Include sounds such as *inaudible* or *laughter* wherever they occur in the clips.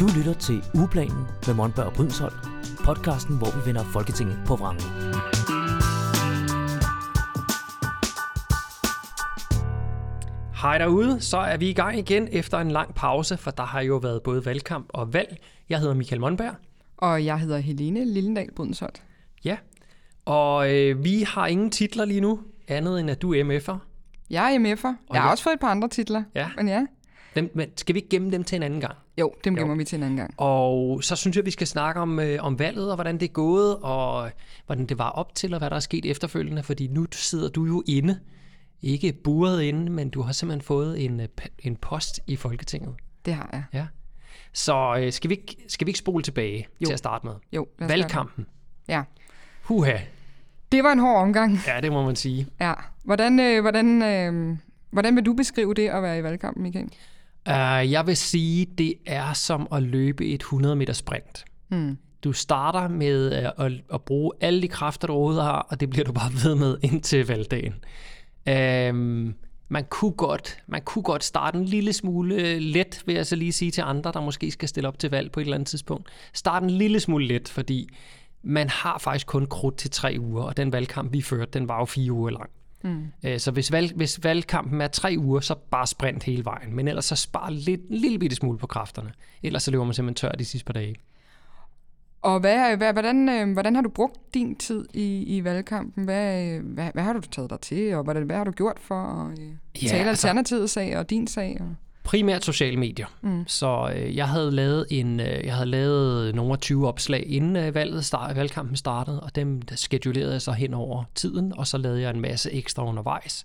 Du lytter til Ugeplanen med Monberg og Brydensholt, podcasten, hvor vi vender Folketinget på vrangen. Hej derude, så er vi i gang igen efter en lang pause, for der har jo været både valgkamp og valg. Jeg hedder Michael Monberg. Og jeg hedder Helene Lillendal Brydensholt. Ja, og øh, vi har ingen titler lige nu, andet end at du er MF'er. Jeg er MF'er. Jeg har også fået et par andre titler. Ja. Men ja. Dem, men skal vi ikke gemme dem til en anden gang? Jo, dem Jo. gemmer vi til en anden gang. Og så synes jeg, vi skal snakke om, øh, om valget, og hvordan det er gået, og hvordan det var op til, og hvad der er sket efterfølgende. Fordi nu sidder du jo inde, ikke buret inde, men du har simpelthen fået en, øh, en post i Folketinget. Det har jeg. Ja. Så øh, skal, vi ikke, skal vi ikke spole tilbage Jo. til at starte med? Jo, Valgkampen. Ja. Huha. Det var en hård omgang. Ja, det må man sige. Ja. Hvordan, øh, hvordan, øh, hvordan vil du beskrive det at være i valgkampen, Michael? Uh, jeg vil sige, det er som at løbe et 100 meter sprint. Mm. Du starter med øh, at, at bruge alle de kræfter, du overhovedet har, og det bliver du bare ved med indtil valgdagen. Um, man, kunne godt, man kunne godt starte en lille smule let, vil jeg så lige sige til andre, der måske skal stille op til valg på et eller andet tidspunkt. Start en lille smule let, fordi man har faktisk kun krudt til tre uger, og den valgkamp, vi førte, den var jo fire uger lang. Mm. Øh, Så hvis, valg, hvis valgkampen er tre uger, så bare sprint hele vejen. Men ellers så spar lidt, en lille bitte smule på kræfterne. Ellers så løber man simpelthen tør de sidste par dage. Og hvad, hvad, hvordan, øh, hvordan har du brugt din tid i, i valgkampen? Hvad, øh, hvad, hvad har du taget dig til, og hvad, hvad har du gjort for at Ja, tale altså- Alternativets sag og din sag? Og... Primært sociale medier. Mm. Så øh, jeg havde lavet en, øh, jeg havde lavet nogle af 20 opslag inden øh, valget start, valgkampen startede, og dem der schedulerede jeg så hen over tiden, og så lavede jeg en masse ekstra undervejs.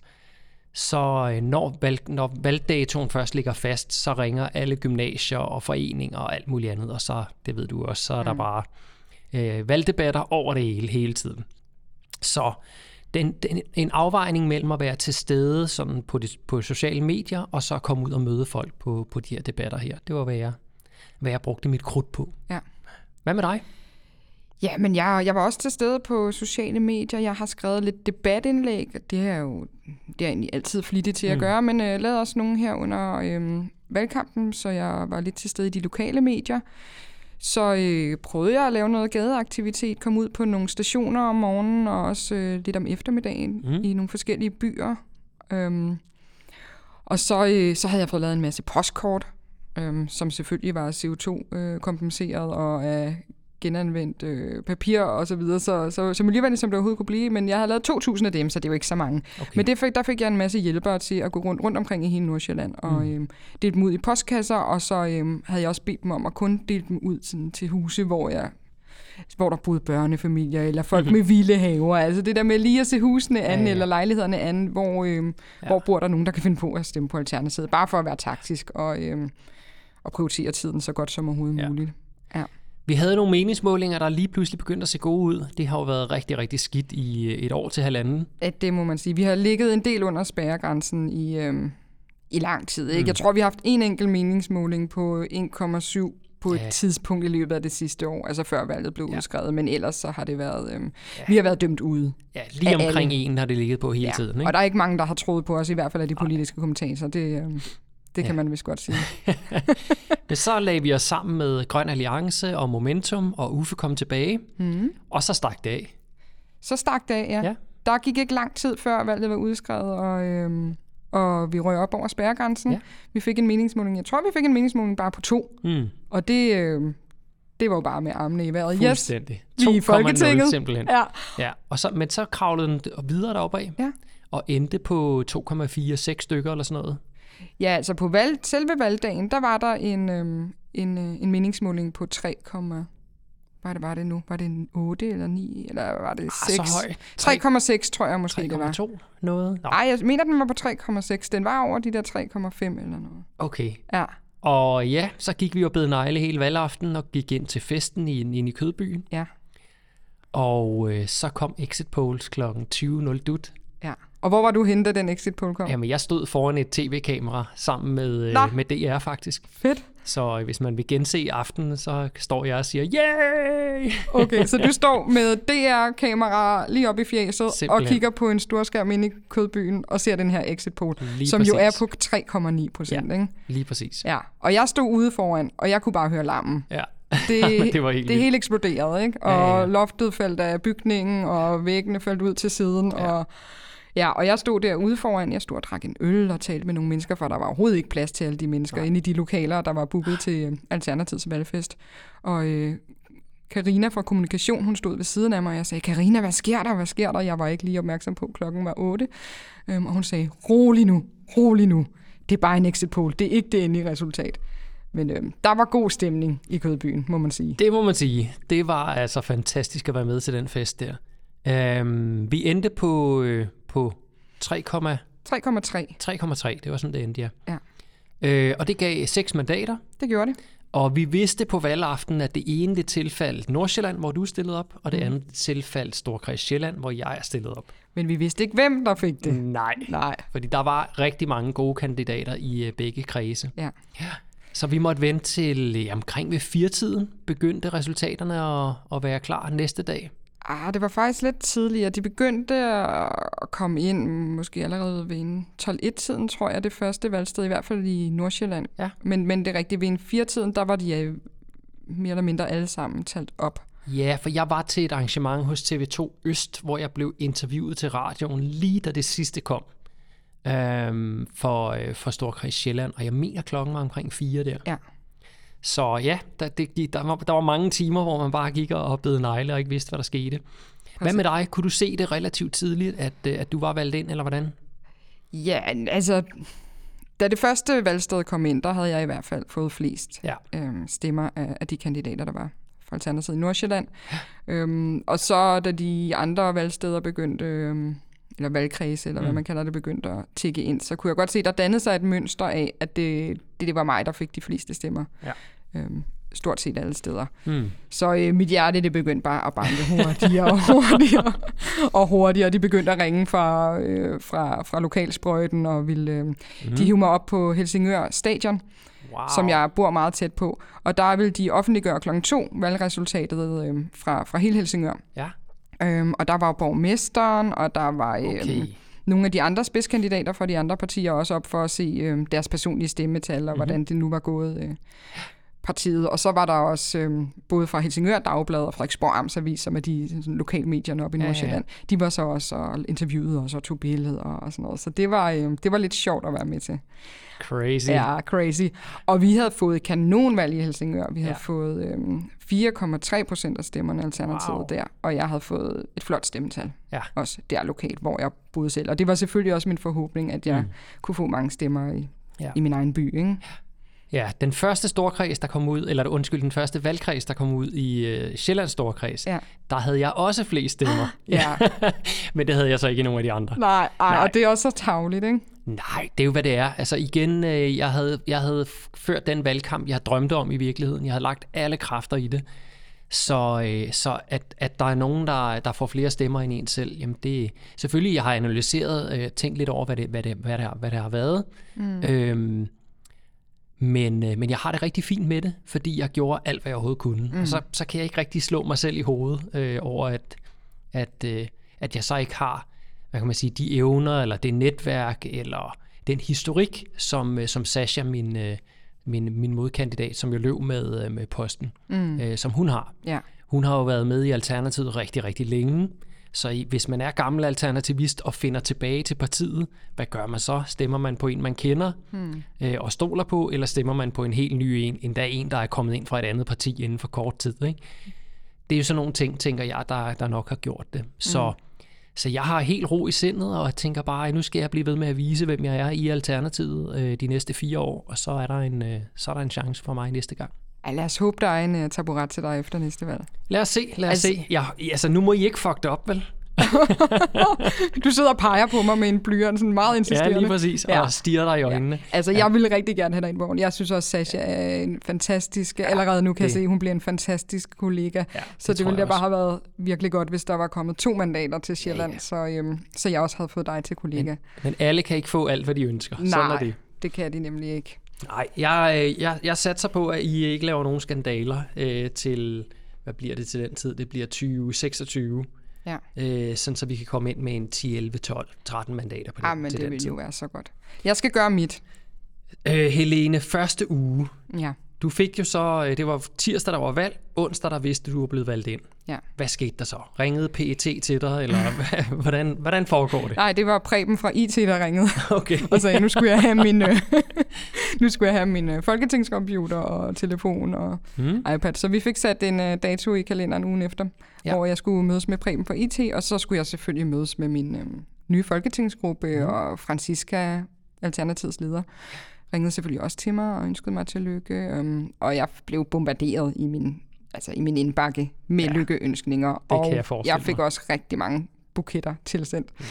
Så øh, når, valg, når valgdatoen først ligger fast, så ringer alle gymnasier og foreninger og alt muligt andet, og så, det ved du også, så er der bare øh, valgdebatter over det hele, hele tiden. Så den, den, en afvejning mellem at være til stede sådan på, de, på sociale medier, og så komme ud og møde folk på, på de her debatter her. Det var, hvad jeg, hvad jeg brugte mit krudt på. Ja. Hvad med dig? Ja, men jeg, jeg var også til stede på sociale medier. Jeg har skrevet lidt debatindlæg. Det er jo det er egentlig altid flittig til at Mm. gøre, men jeg øh, lavede også nogle her under øh, valgkampen, så jeg var lidt til stede i de lokale medier. Så øh, prøvede jeg at lave noget gadeaktivitet, komme ud på nogle stationer om morgenen, og også øh, lidt om eftermiddagen Mm. mm. i nogle forskellige byer. Øhm, og så, øh, så havde jeg fået lavet en masse postkort, øhm, som selvfølgelig var CO2-kompenseret og af genanvendt øh, papir og så videre, så, så, så miljøvenligt som det overhovedet kunne blive, men jeg har lavet 2.000 af dem, så det er jo ikke så mange. Okay. Men det fik, der fik jeg en masse hjælpere til at gå rundt, rundt omkring i hele Nordsjælland og Mm. øhm, dele dem ud i postkasser, og så øhm, havde jeg også bedt dem om at kun dele dem ud sådan, til huse, hvor jeg hvor der boede børnefamilier, eller folk Mhm. med vilde haver. Altså det der med lige at se husene an, Ja, ja, eller lejlighederne an, hvor, øhm, Ja. hvor bor der nogen, der kan finde på at stemme på Alternativet. Bare for at være taktisk og, øhm, og prioritere tiden så godt som overhovedet ja. muligt. Vi havde nogle meningsmålinger, der lige pludselig begyndte at se gode ud. Det har jo været rigtig, rigtig skidt i øh, et år til halvanden. At det må man sige. Vi har ligget en del under spærregrænsen i, øhm, i lang tid. Ikke? Mm. Jeg tror, vi har haft en enkelt meningsmåling på 1,7 på Ja. et tidspunkt i løbet af det sidste år, altså før valget blev Ja. ja. udskrevet, men ellers så har det været, øhm, Ja. ja. vi har været dømt ude. Ja, lige omkring alle. en har det ligget på hele tiden. Ikke? Og der er ikke mange, der har troet på os, i hvert fald af de politiske kommentatorer. Det, øhm, det Ja. kan man vist godt sige. *laughs* Men så lagde vi os sammen med Grøn Alliance og Momentum, og Uffe kom tilbage, Mm. og så stak det af. Så stak det af, ja. Ja. Der gik ikke lang tid før valget var udskrevet, og, øhm, og vi røg op over spærregrænsen. Ja. Vi fik en meningsmåling. Jeg tror, vi fik en meningsmåling bare på to. Mm, Og det, øhm, det var jo bare med armene i vejret. Yes, fuldstændig. vi er i 2,0 Folketinget. simpelthen. Ja. Ja, og så, men så kravlede den videre deroppe af, Ja. og endte på 2,46 stykker eller sådan noget. Ja, altså på valg, selve valgdagen, der var der en, øhm, en, øh, en meningsmåling på 3, hvad det, var det nu? Var det en 8 eller 9? Eller var det 6? Ah, så høj. 3,6 tror jeg måske, det var. 3,2 noget? Nej, jeg mener, den var på 3,6. Den var over de der 3,5 eller noget. okay. Ja. Og ja, så gik vi og bed negle hele valgaften og gik ind til festen i, ind i Kødbyen. Ja. Og øh, så kom exit polls kl. 20.00 dut. Ja. Og hvor var du henne, da den exit poll kom? Jamen, jeg stod foran et tv-kamera sammen med, øh, med DR faktisk. Fedt. Så øh, hvis man vil gense i aften, så står jeg og siger, yay! *laughs* Okay, så du står med DR-kamera lige op i fjeset Simpelthen. og kigger på en stor skærm inde i kødbyen og ser den her exit poll, Lige som jo er præcis. på 3,9 procent. Ja. Ikke? Lige præcis. Ja, og jeg stod ude foran, og jeg kunne bare høre larmen. Ja. Det, *laughs* Det var helt det hele eksploderede, ikke? Og ja. ja. loftet faldt af bygningen, og væggene faldt ud til siden, Ja. og Ja, og jeg stod derude foran, jeg stod og drak en øl og talte med nogle mennesker, for der var overhovedet ikke plads til alle de mennesker Nej. inde i de lokaler, der var booket til øh, Alternativets valgfest. Og øh, Karina fra Kommunikation, hun stod ved siden af mig, og jeg sagde, Karina, hvad sker der, hvad sker der? Jeg var ikke lige opmærksom på, klokken var 8. Øhm, og hun sagde, rolig nu, rolig nu. Det er bare en exit poll, det er ikke det endelige resultat. Men øhm, der var god stemning i Kødbyen, må man sige. Det må man sige. Det var altså fantastisk at være med til den fest der. Øhm, vi endte på, øh, på 3,3. 3,3, Det var sådan, det endte, ja. Ja. Øh, og det gav seks mandater. det gjorde det. Og vi vidste på valgaften, at det ene det tilfaldt Nordsjælland, hvor du stillede op, og det Mm. andet tilfaldt Storkreds Sjælland, hvor jeg er stillet op. Men vi vidste ikke, hvem der fik det. Nej. Nej. Fordi der var rigtig mange gode kandidater i øh, begge kredse. Ja. ja. Så vi måtte vente til øh, omkring ved firetiden, begyndte resultaterne at, at være klar næste dag. Ah, det var faktisk lidt tidligere. De begyndte at komme ind, måske allerede ved en 12-1-tiden, tror jeg, det første valgsted, i hvert fald i Nordsjælland. Ja. Men, men det er rigtigt, ved en 4-tiden, der var de øh, mere eller mindre alle sammen talt op. Ja, for jeg var til et arrangement hos TV2 Øst, hvor jeg blev interviewet til radioen lige da det sidste kom øhm, for, øh, for Storkreds Sjælland, og jeg mener klokken var omkring fire der. Ja. Så ja, der, det, der, var, der var mange timer, hvor man bare gik og oplevede negle og ikke vidste, hvad der skete. Hvad med dig? Kunne du se det relativt tidligt, at, øh, at du var valgt ind, eller hvordan? Ja, altså, da det første valgsted kom ind, der havde jeg i hvert fald fået flest Ja. øhm, stemmer af, af de kandidater, der var fra Alternativet i Nordsjælland. Øhm, og så da de andre valgsteder begyndte, øhm, eller valgkredse, eller mm. hvad man kalder det, begyndte at tikke ind, så kunne jeg godt se, der dannede sig et mønster af, at det, det, det var mig, der fik de fleste stemmer. Ja. Øhm, stort set alle steder. Hmm. Så øh, mit hjerte, det begyndte bare at banke hurtigere og hurtigere og hurtigere. De begyndte at ringe fra, øh, fra, fra lokalsprøjten og ville, øh, mm. de hive mig op på Helsingør Stadion, Wow. som jeg bor meget tæt på. Og der vil de offentliggøre klokken to valgresultatet øh, fra, fra hele Helsingør. Ja, Øhm, og der var borgmesteren, og der var øh, okay. nogle af de andre spidskandidater fra de andre partier også op for at se øh, deres personlige stemmetal, og Mhm. mm-hmm. hvordan det nu var gået øh, partiet. Og så var der også øh, både fra Helsingør Dagblad og Frederiksborg Amtsavis, som er de sådan, lokalmedierne oppe i Ja, ja, ja. Nordsjælland. De var så også og interviewede os og tog billeder og sådan noget. Så det var, øh, det var lidt sjovt at være med til. Crazy. Ja, crazy. Og vi havde fået et kanonvalg i Helsingør. Vi havde Ja. fået øhm, 4,3 procent af stemmerne alternativet Wow. der. Og jeg havde fået et flot stemmetal. Ja. Også der lokalt, hvor jeg boede selv. Og det var selvfølgelig også min forhåbning, at jeg Mm. kunne få mange stemmer i, Ja. ja. i min egen by. Ikke? Ja, den første storkreds, der kom ud, eller undskyld, den første valgkreds, der kom ud i øh, Sjællands Storkreds, Ja. der havde jeg også flest stemmer. *laughs* Ja. *laughs* Men det havde jeg så ikke i nogen af de andre. Nej, ej, Nej. og det er også så tavligt, ikke? Nej, det er jo, hvad det er. Altså igen, øh, jeg havde, jeg havde ført den valgkamp, jeg drømte om i virkeligheden. Jeg havde lagt alle kræfter i det. Så, øh, så at, at der er nogen, der, der får flere stemmer end en selv, jamen det selvfølgelig, jeg har analyseret, øh, tænkt lidt over, hvad det, hvad det, hvad det, har, hvad det har været. Mm. Øhm, men, øh, men jeg har det rigtig fint med det, fordi jeg gjorde alt, hvad jeg overhovedet kunne. Mm. Og så, så kan jeg ikke rigtig slå mig selv i hovedet øh, over, at, at, øh, at jeg så ikke har, hvad kan man sige, de evner, eller det netværk, eller den historik, som, øh, som Sasha, min, øh, min, min modkandidat, som jeg løb med, øh, med posten, mm. øh, som hun har. Ja. Hun har jo været med i Alternativet rigtig, rigtig længe. Så hvis man er gammel alternativist og finder tilbage til partiet, hvad gør man så? Stemmer man på en, man kender hmm. øh, og stoler på, eller stemmer man på en helt ny en, endda en, der er kommet ind fra et andet parti inden for kort tid? Ikke? Det er jo sådan nogle ting, tænker jeg, der, der nok har gjort det. Så, mm. så jeg har helt ro i sindet, og jeg tænker bare, at nu skal jeg blive ved med at vise, hvem jeg er i Alternativet øh, de næste fire år, og så er der en, øh, så er der en chance for mig næste gang. Ej, lad os håbe, der er en uh, taburet til dig efter næste valg. Lad os se, lad os Altså- se. Jeg, altså, nu må I ikke fuck det op, vel? *laughs* Du sidder og peger på mig med en blyant, sådan meget Ja, insisterende. lige præcis. Ja. Ja. Og stiger dig i øjnene. Altså, jeg ville rigtig gerne have dig ind på Jeg synes også, Sasha er en fantastisk... Ja, allerede nu kan jeg det- se, at hun bliver en fantastisk kollega. Ja, så det, tror ville jeg da bare have været virkelig godt, hvis der var kommet to mandater til Sjælland, Ja, ja. Så, øhm, så jeg også havde fået dig til kollega. Men alle kan ikke få alt, hvad de ønsker. Sådan er Nej, det. det kan de nemlig ikke. Nej, jeg, øh, jeg, jeg satser på, at I ikke laver nogen skandaler øh, til, hvad bliver det til den tid? Det bliver 2026. Ja. Øh, sådan så vi kan komme ind med en 10, 11, 12, 13 mandater på den, Ah, men til det den vil tid. jo være så godt. Jeg skal gøre mit. Øh, Helene, første uge. Ja. Du fik jo så, øh, det var tirsdag, der var valg. Onsdag, der vidste du, du var blevet valgt ind. Ja. Hvad skete der så? Ringede PET til dig, eller *laughs* hvordan, hvordan foregår det? Nej, det var Preben fra IT, der ringede *laughs* Okay. og sagde, nu skulle jeg have min, øh, *laughs* nu skulle jeg have min øh, folketingscomputer og telefon og Hmm? iPad. Så vi fik sat en øh, dato i kalenderen ugen efter, Ja. hvor jeg skulle mødes med Preben fra IT, og så skulle jeg selvfølgelig mødes med min øh, nye folketingsgruppe mm. og Francisca, Alternativets leder, ringede selvfølgelig også til mig og ønskede mig tillykke. Øhm, og jeg blev bombarderet i min, altså i min indbakke med Ja. lykkeønskninger. kan og jeg jeg fik mig. også rigtig mange buketter tilsendt Wow.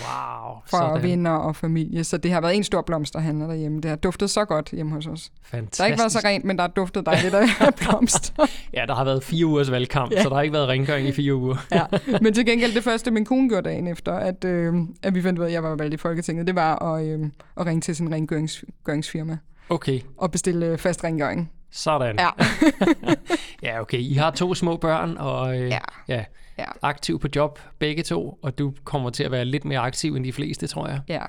fra sådan. venner og familie. Så det har været en stor blomsterhandler derhjemme. Det har duftet så godt hjemme hos os. Fantastisk. Der har ikke været så rent, men der har duftet dejligt af *laughs* blomster. Ja, der har været fire ugers valgkamp, ja. Så der har ikke været rengøring i fire uger. ja. Men til gengæld det første, min kone gjorde dagen efter, at, øh, at vi fandt ud af, at jeg var valgt i Folketinget, det var at, øh, at ringe til sin rengøringsfirma Okay, og bestille øh, fast rengøring. Sådan. Ja. *laughs* Ja, okay. I har to små børn, og øh, Ja. ja, Ja. aktiv på job begge to, og du kommer til at være lidt mere aktiv end de fleste, tror jeg. Ja,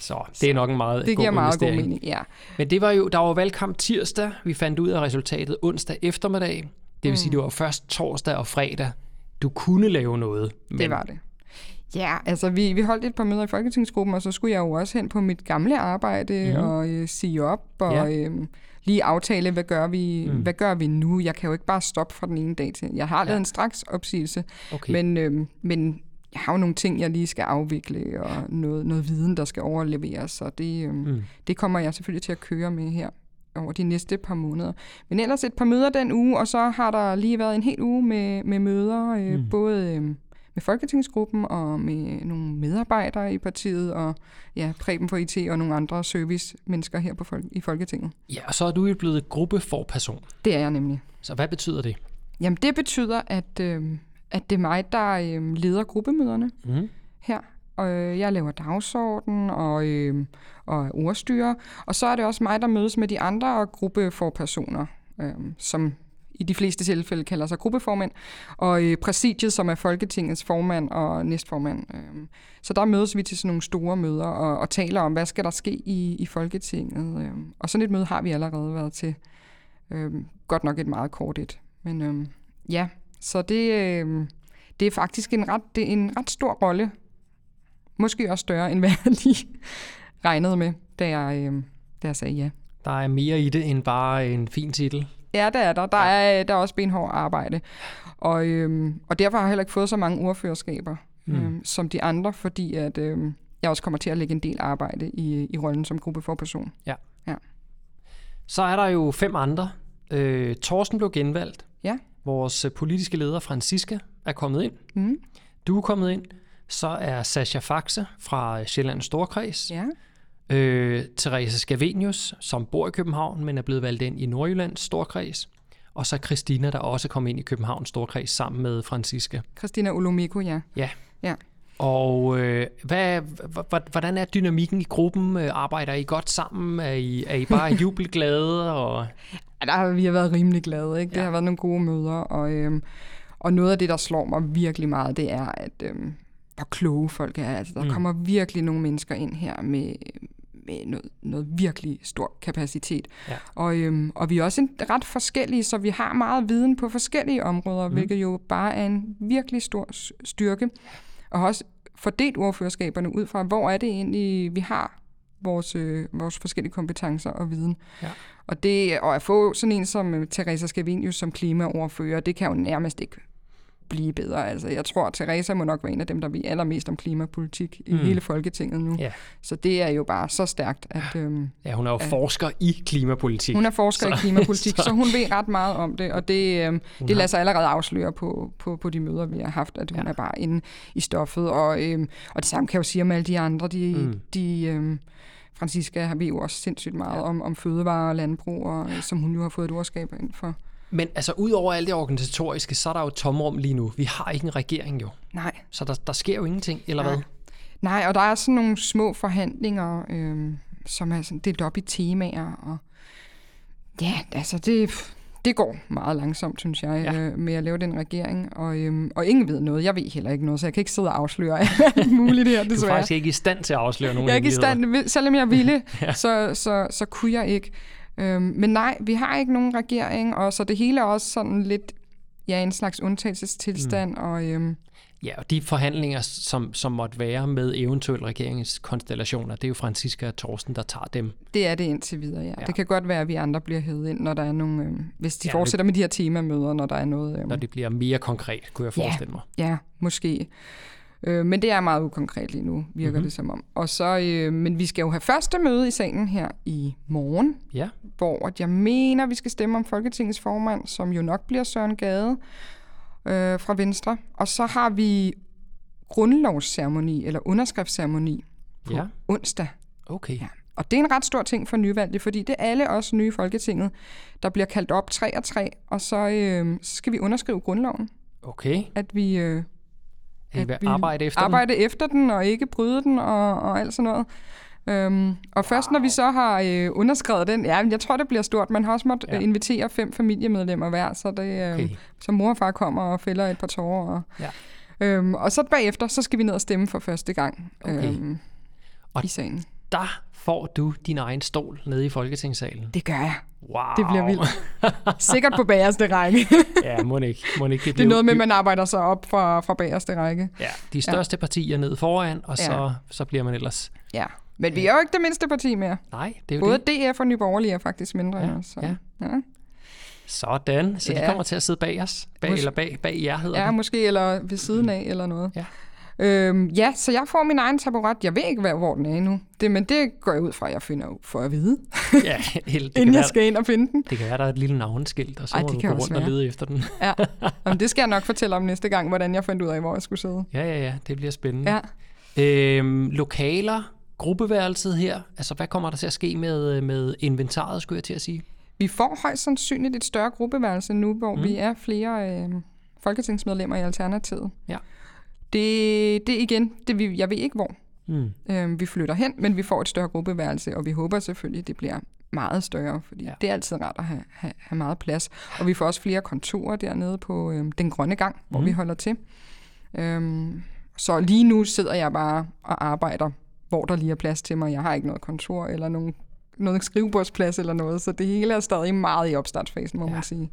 Så det er nok en meget det god giver meget god mening. Ja. Men det var jo, der var valgkamp tirsdag. Vi fandt ud af resultatet onsdag eftermiddag. Det vil Mm. sige, det var først torsdag og fredag. Du kunne lave noget. Men, Det var det. Ja, altså vi, vi holdt et par møder i Folketingsgruppen, og så skulle jeg jo også hen på mit gamle arbejde Mhm. mm. og øh, sige op og Ja. ja. øh, lige aftale, hvad gør, vi, Mm. hvad gør vi nu? Jeg kan jo ikke bare stoppe fra den ene dag til. Jeg har lavet Ja. en straks opsigelse, Okay. men, øh, men jeg har jo nogle ting, jeg lige skal afvikle, og noget, noget viden, der skal overleveres, så det, øh, Mm. det kommer jeg selvfølgelig til at køre med her over de næste par måneder. Men ellers et par møder den uge, og så har der lige været en hel uge med, med møder, øh, mm. både øh, med Folketingsgruppen og med nogle medarbejdere i partiet, og ja, Preben for IT og nogle andre service-mennesker her på Fol- i Folketinget. Ja, og så er du jo blevet gruppeforperson. Det er jeg nemlig. Så hvad betyder det? Jamen det betyder, at, øh, at det er mig, der øh, leder gruppemøderne Mm. her. Og øh, jeg laver dagsorden og, øh, og er ordstyrer. Og så er det også mig, der mødes med de andre gruppeforpersoner, øh, som i de fleste tilfælde kalder sig gruppeformænd. Og øh, præsidiet, som er Folketingets formand og næstformand. Øh, så der mødes vi til sådan nogle store møder og, og taler om, hvad skal der ske i, i Folketinget. Øh, og sådan et møde har vi allerede været til. Øh, godt nok et meget kort et. Men øh, ja, så det, øh, det er faktisk en ret, det er en ret stor rolle, Måske også større, end hvad jeg lige regnede med, da jeg, øh, da jeg sagde ja. Der er mere i det end bare en fin titel. Ja, der er der. Der er, der er også benhård arbejde. Og, øh, og derfor har jeg heller ikke fået så mange ordførerskaber Mm. øh, som de andre, fordi at, øh, jeg også kommer til at lægge en del arbejde i, i rollen som gruppeforperson. Så er der jo fem andre. Øh, Torsten blev genvalgt. Ja. Vores øh, politiske leder, Francisca, er kommet ind. Mm. Du er kommet ind. Så er Sascha Faxe fra Sjællands Storkreds. Ja. Øh, Therese Scavenius, som bor i København, men er blevet valgt ind i Nordjyllands Storkreds. Og så Christina, der også kom ind i Københavns Storkreds sammen med Francisca. Christina Olomiko, ja. Og øh, hvad, hvordan er dynamikken i gruppen? Øh, Arbejder I godt sammen? Er I, er I bare *laughs* jubelglade? Og... Ja, der har vi har været rimelig glade. Ikke? Det Ja. har været nogle gode møder, og, øhm, og noget af det, der slår mig virkelig meget, det er, at øhm, hvor kloge folk er. Altså, der mm. kommer virkelig nogle mennesker ind her med, med noget, noget virkelig stor kapacitet. Ja. Og, øhm, og vi er også en, ret forskellige, så vi har meget viden på forskellige områder, Mm. hvilket jo bare er en virkelig stor styrke. Og har også fordelt ordførerskaberne ud fra, hvor er det egentlig, vi har vores, øh, vores forskellige kompetencer og viden. Ja. Og, det, og at få sådan en som øh, Teresa Scavenius som klimaordfører, det kan jo nærmest ikke blive bedre. Altså, jeg tror, at Teresa må nok være en af dem, der ved allermest om klimapolitik i Mm. hele Folketinget nu. Ja. Så det er jo bare så stærkt, at øhm, Ja, hun er jo Ja. forsker i klimapolitik. hun er forsker Så- i klimapolitik, *laughs* så- så, hun ved ret meget om det, og det, øhm, det har- lader sig allerede afsløre på, på, på de møder, vi har haft, at hun Ja. er bare inde i stoffet. Og, øhm, og det samme kan jeg jo sige om alle de andre. De, Mm. de, øhm, Francisca har vi jo også sindssygt meget Ja. om, om fødevare og landbrug, og, øh, som hun jo har fået et ordskab ind for. Men altså, ud over alt det organisatoriske, så er der jo tomrum lige nu. Vi har ikke en regering jo. Nej, Så der, der sker jo ingenting, eller Nej. hvad? Nej, og der er sådan nogle små forhandlinger, øhm, som er sådan delt op i temaer, og Ja, altså det, det går meget langsomt, synes jeg, Ja. øh, med at lave den regering. Og, øhm, og ingen ved noget. Jeg ved heller ikke noget, så jeg kan ikke sidde og afsløre *laughs* alt muligt her, Du er desværre. faktisk ikke i stand til at afsløre nogen jeg er ikke i stand, selvom jeg ville, *laughs* ja. så, så, så kunne jeg ikke. Øhm, men nej, vi har ikke nogen regering, og så det hele er også sådan lidt ja, en slags undtagelsestilstand. Mm. Og, øhm, Ja, og de forhandlinger, som, som måtte være med eventuelle regeringskonstellationer, det er jo Franziska og Torsten, der tager dem. det er det indtil videre, ja. Ja. ja. Det kan godt være, at vi andre bliver hævet ind, når der er nogle... Øhm, hvis de Ja, ja, fortsætter med de her temamøder, når der er noget... Øhm, når det bliver mere konkret, kunne jeg Ja. forestille mig. Ja, måske. Øh, men det er meget ukonkret lige nu, virker Mhm. mm-hmm. det som om. Og så, øh, men vi skal jo have første møde i salen her i morgen, Ja, hvor at jeg mener, vi skal stemme om Folketingets formand, som jo nok bliver Søren Gade øh, fra Venstre. Og så har vi grundlovsceremoni, eller underskriftsceremoni på ja, onsdag. okay. Ja. Og det er en ret stor ting for nyvalgte, fordi det er alle os nye i Folketinget, der bliver kaldt op tre og tre, og så, øh, så skal vi underskrive grundloven, Okay, at vi... Øh, at vi arbejde efter arbejde efter den, og ikke bryde den, og, og alt sådan noget. Øhm, og først når vi så har øh, underskrevet den, ja, jeg tror, det bliver stort. Man har også måttet Ja. ja. invitere fem familiemedlemmer hver, så, det, øh, okay. så mor og far kommer og fælder et par tårer. Og, Ja. øhm, og så bagefter, så skal vi ned og stemme for første gang Okay. øhm, Og- i sagen. Der får du din egen stol nede i Folketingssalen. Det gør jeg. Wow. Det bliver vildt. Sikkert på bagerste række. *laughs* ja, må ikke. Må ikke. det er bliver noget med, at man arbejder sig op fra, fra bagerste række. Ja, de største ja. partier ned foran, og så, Ja. så bliver man ellers... Ja. Men vi er jo ikke det mindste parti mere. Nej, det er jo Både det. DF og Nye Borgerlige er faktisk mindre Ja. Så. ja. Ja. Sådan, så de Ja. kommer til at sidde bag os. Bag, Mås- eller bag, bag jer hedder Ja, det. måske, eller ved siden af, eller noget. Ja. Øhm, ja, så jeg får min egen taburet. Jeg ved ikke, hvad- hvor den er endnu. Det, men det går jeg ud fra, at jeg finder ud for at vide, *laughs* Ja, helt, det, inden jeg være, skal ind og finde den. det kan være, der er et lille navneskilt, og så Ej, må det du kan gå rundt og være. lede efter den. Ja. *laughs* Jamen, det skal jeg nok fortælle om næste gang, hvordan jeg fandt ud af, hvor jeg skulle sidde. Ja, ja, ja, det bliver spændende. Ja. Øhm, lokaler, gruppeværelset her, altså hvad kommer der til at ske med, med inventaret, skulle jeg til at sige? Vi får højst sandsynligt et større gruppeværelse nu, hvor mm. vi er flere øh, folketingsmedlemmer i Alternativet. Ja. Det, det igen, det, vi, jeg ved ikke hvor Mm. øh, vi flytter hen, men vi får et større gruppeværelse, og vi håber selvfølgelig, det bliver meget større, fordi Ja. det er altid rart at have, have, have meget plads. Og vi får også flere kontorer dernede på øh, Den Grønne Gang, hvor Mhm. vi holder til. Øhm, så lige nu sidder jeg bare og arbejder, hvor der lige er plads til mig. Jeg har ikke noget kontor eller nogen, noget skrivebordsplads eller noget, så det hele er stadig meget i opstartsfasen, må ja. man sige.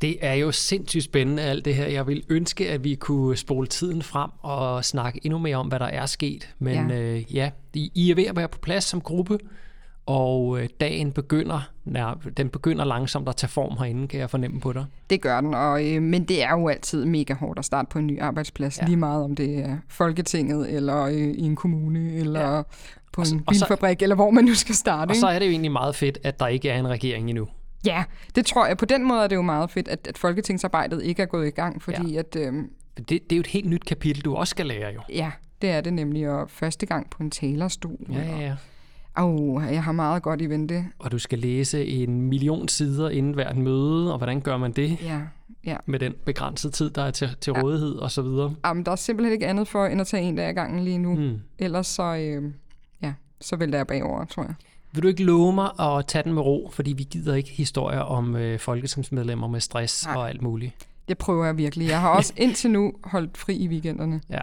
Det er jo sindssygt spændende alt det her. Jeg vil ønske, at vi kunne spole tiden frem og snakke endnu mere om, hvad der er sket. Men ja, Ja. øh, ja I, I er ved at være på plads som gruppe, og øh, dagen begynder, nej, den begynder langsomt at tage form herinde, kan jeg fornemme på dig. Det gør den, og, øh, men det er jo altid mega hårdt at starte på en ny arbejdsplads, Ja. ja. lige meget om det er Folketinget, eller øh, i en kommune, eller Ja. ja. på Og en og så- bilfabrik, eller hvor man nu skal starte. Og ikke? så er det jo egentlig meget fedt, at der ikke er en regering endnu. Ja, det tror jeg. På den måde er det jo meget fedt, at, at folketingsarbejdet ikke er gået i gang, fordi ja. at, øh, Det, det er jo et helt nyt kapitel, du også skal lære jo. ja, det er det nemlig, og første gang på en talerstol. Ja, ja, ja. Au, jeg har meget godt i vente. Og du skal læse en million sider inden hvert møde, og hvordan gør man det Ja, ja. med den begrænsede tid, der er til, til Ja. rådighed og så videre. Jamen, der er simpelthen ikke andet for, end at tage en dag ad gangen lige nu. Mm. Ellers så, øh, ja, så vælter jeg bagover, tror jeg. Vil du ikke love mig at tage den med ro, fordi vi gider ikke historier om øh, folketingsmedlemmer med stress Nej. og alt muligt. Det prøver jeg virkelig. Jeg har også *laughs* indtil nu holdt fri i weekenderne. Ja,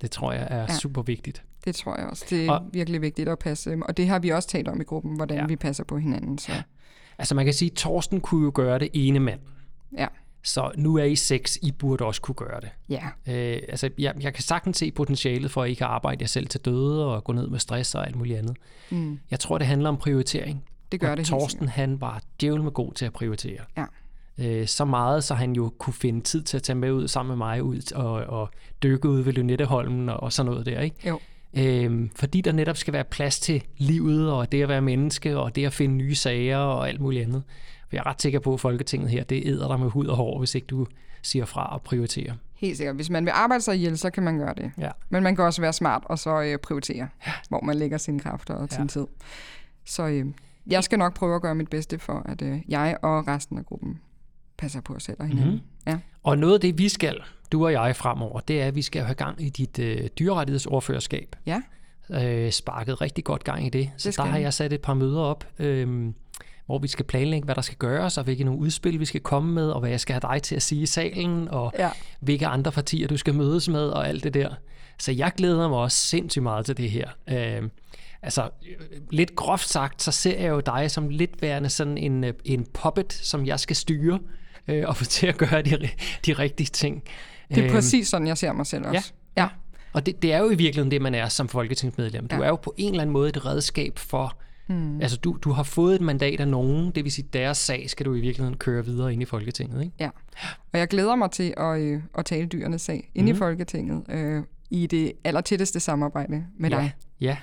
det tror jeg er ja. Super vigtigt. Det tror jeg også. Det er Og- virkelig vigtigt at passe. Og det har vi også talt om i gruppen, hvordan ja. vi passer på hinanden. Så Altså man kan sige, at Torsten kunne jo gøre det ene mand. ja, Så nu er I seks, I burde også kunne gøre det. ja, Øh, altså, jeg, jeg kan sagtens se potentialet for, at I kan arbejde jer selv til døde og gå ned med stress og alt muligt andet. mm, Jeg tror, det handler om prioritering. det gør og det Torsten, han var djævel med god til at prioritere. Ja. Øh, så meget, så han jo kunne finde tid til at tage med ud sammen med mig ud og, og dykke ud ved Lynetteholmen og, og sådan noget der, ikke? Jo. Øhm, fordi der netop skal være plads til livet og det at være menneske og det at finde nye sager og alt muligt andet. For jeg er ret sikker på, at Folketinget her, det æder dig med hud og hår, hvis ikke du siger fra og prioriterer. Helt sikkert. Hvis man vil arbejde sig ihjel, så kan man gøre det. Ja. Men man kan også være smart og så øh, prioritere, ja. hvor man lægger sine kræfter og sin Ja. tid. Så øh, jeg skal nok prøve at gøre mit bedste for, at øh, jeg og resten af gruppen passer på os selv og hinanden. Mhm. Ja. Og noget af det, vi skal, du og jeg fremover, det er, at vi skal have gang i dit øh, dyrrettighedsordførerskab. Ja. Øh, sparket rigtig godt gang i det. Så Det der har jeg sat et par møder op. Øhm, hvor vi skal planlægge, hvad der skal gøres, og hvilke nogle udspil vi skal komme med, og hvad jeg skal have dig til at sige i salen, og Ja. hvilke andre partier du skal mødes med, og alt det der. Så jeg glæder mig også sindssygt meget til det her. Øh, altså, øh, lidt groft sagt, så ser jeg jo dig som lidt værende sådan en, øh, en puppet, som jeg skal styre, øh, og få til at gøre de, de rigtige ting. Det er Øhm, præcis sådan, jeg ser mig selv også. Ja. og det, det er jo i virkeligheden det, man er som folketingsmedlem. Du Ja. er jo på en eller anden måde et redskab for... Hmm. Altså, du, du har fået et mandat af nogen, det vil sige, deres sag skal du i virkeligheden køre videre ind i Folketinget, ikke? Ja, og jeg glæder mig til at, øh, at tale dyrenes sag inde mm. i Folketinget øh, i det allertætteste samarbejde med dig. Ja.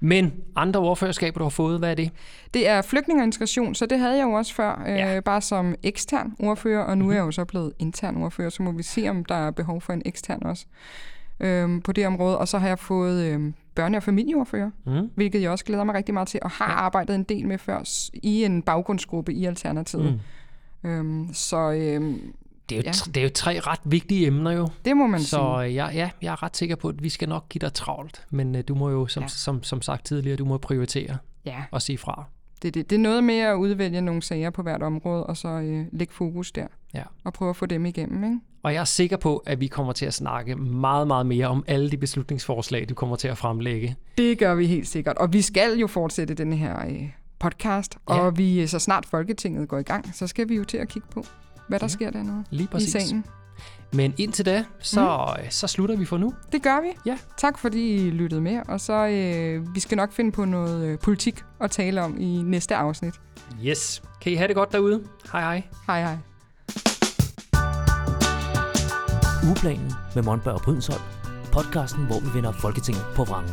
Men andre ordførerskaber, du har fået, hvad er det? Det er flygtning og integration, så det havde jeg jo også før, øh, Ja. bare som ekstern ordfører, og nu er jeg jo så blevet intern ordfører, så må vi se, om der er behov for en ekstern også øh, på det område. Og så har jeg fået øh, børne- og familieordfører, Mm. hvilket jeg også glæder mig rigtig meget til, og har arbejdet en del med før i en baggrundsgruppe i Alternativet. Mm. Øhm, så øh, Det er, jo, Ja. det er jo tre ret vigtige emner jo. det må man sige. Så øh, ja, jeg er ret sikker på, at vi skal nok give dig travlt. Men øh, du må jo, som, Ja. ja. som, som sagt tidligere, du må prioritere Ja, og sige fra. det, det, det er noget med at udvælge nogle sager på hvert område, og så øh, lægge fokus der, Ja. og prøve at få dem igennem. Ikke? Og jeg er sikker på, at vi kommer til at snakke meget, meget mere om alle de beslutningsforslag, du kommer til at fremlægge. Det gør vi helt sikkert. Og vi skal jo fortsætte den her øh, podcast, Ja. og vi øh, så snart Folketinget går i gang, så skal vi jo til at kigge på, hvad der Ja. sker dernede Lige i præcis. sagen. Men indtil da, så, mm. så slutter vi for nu. Det gør vi. Ja. Tak fordi I lyttede med, og så øh, vi skal nok finde på noget øh, politik at tale om i næste afsnit. Yes. Kan I have det godt derude? Hej hej. Hej hej. Ugeplanen med Monberg og Brydensholt. Podcasten, hvor vi vender Folketinget på vrangen.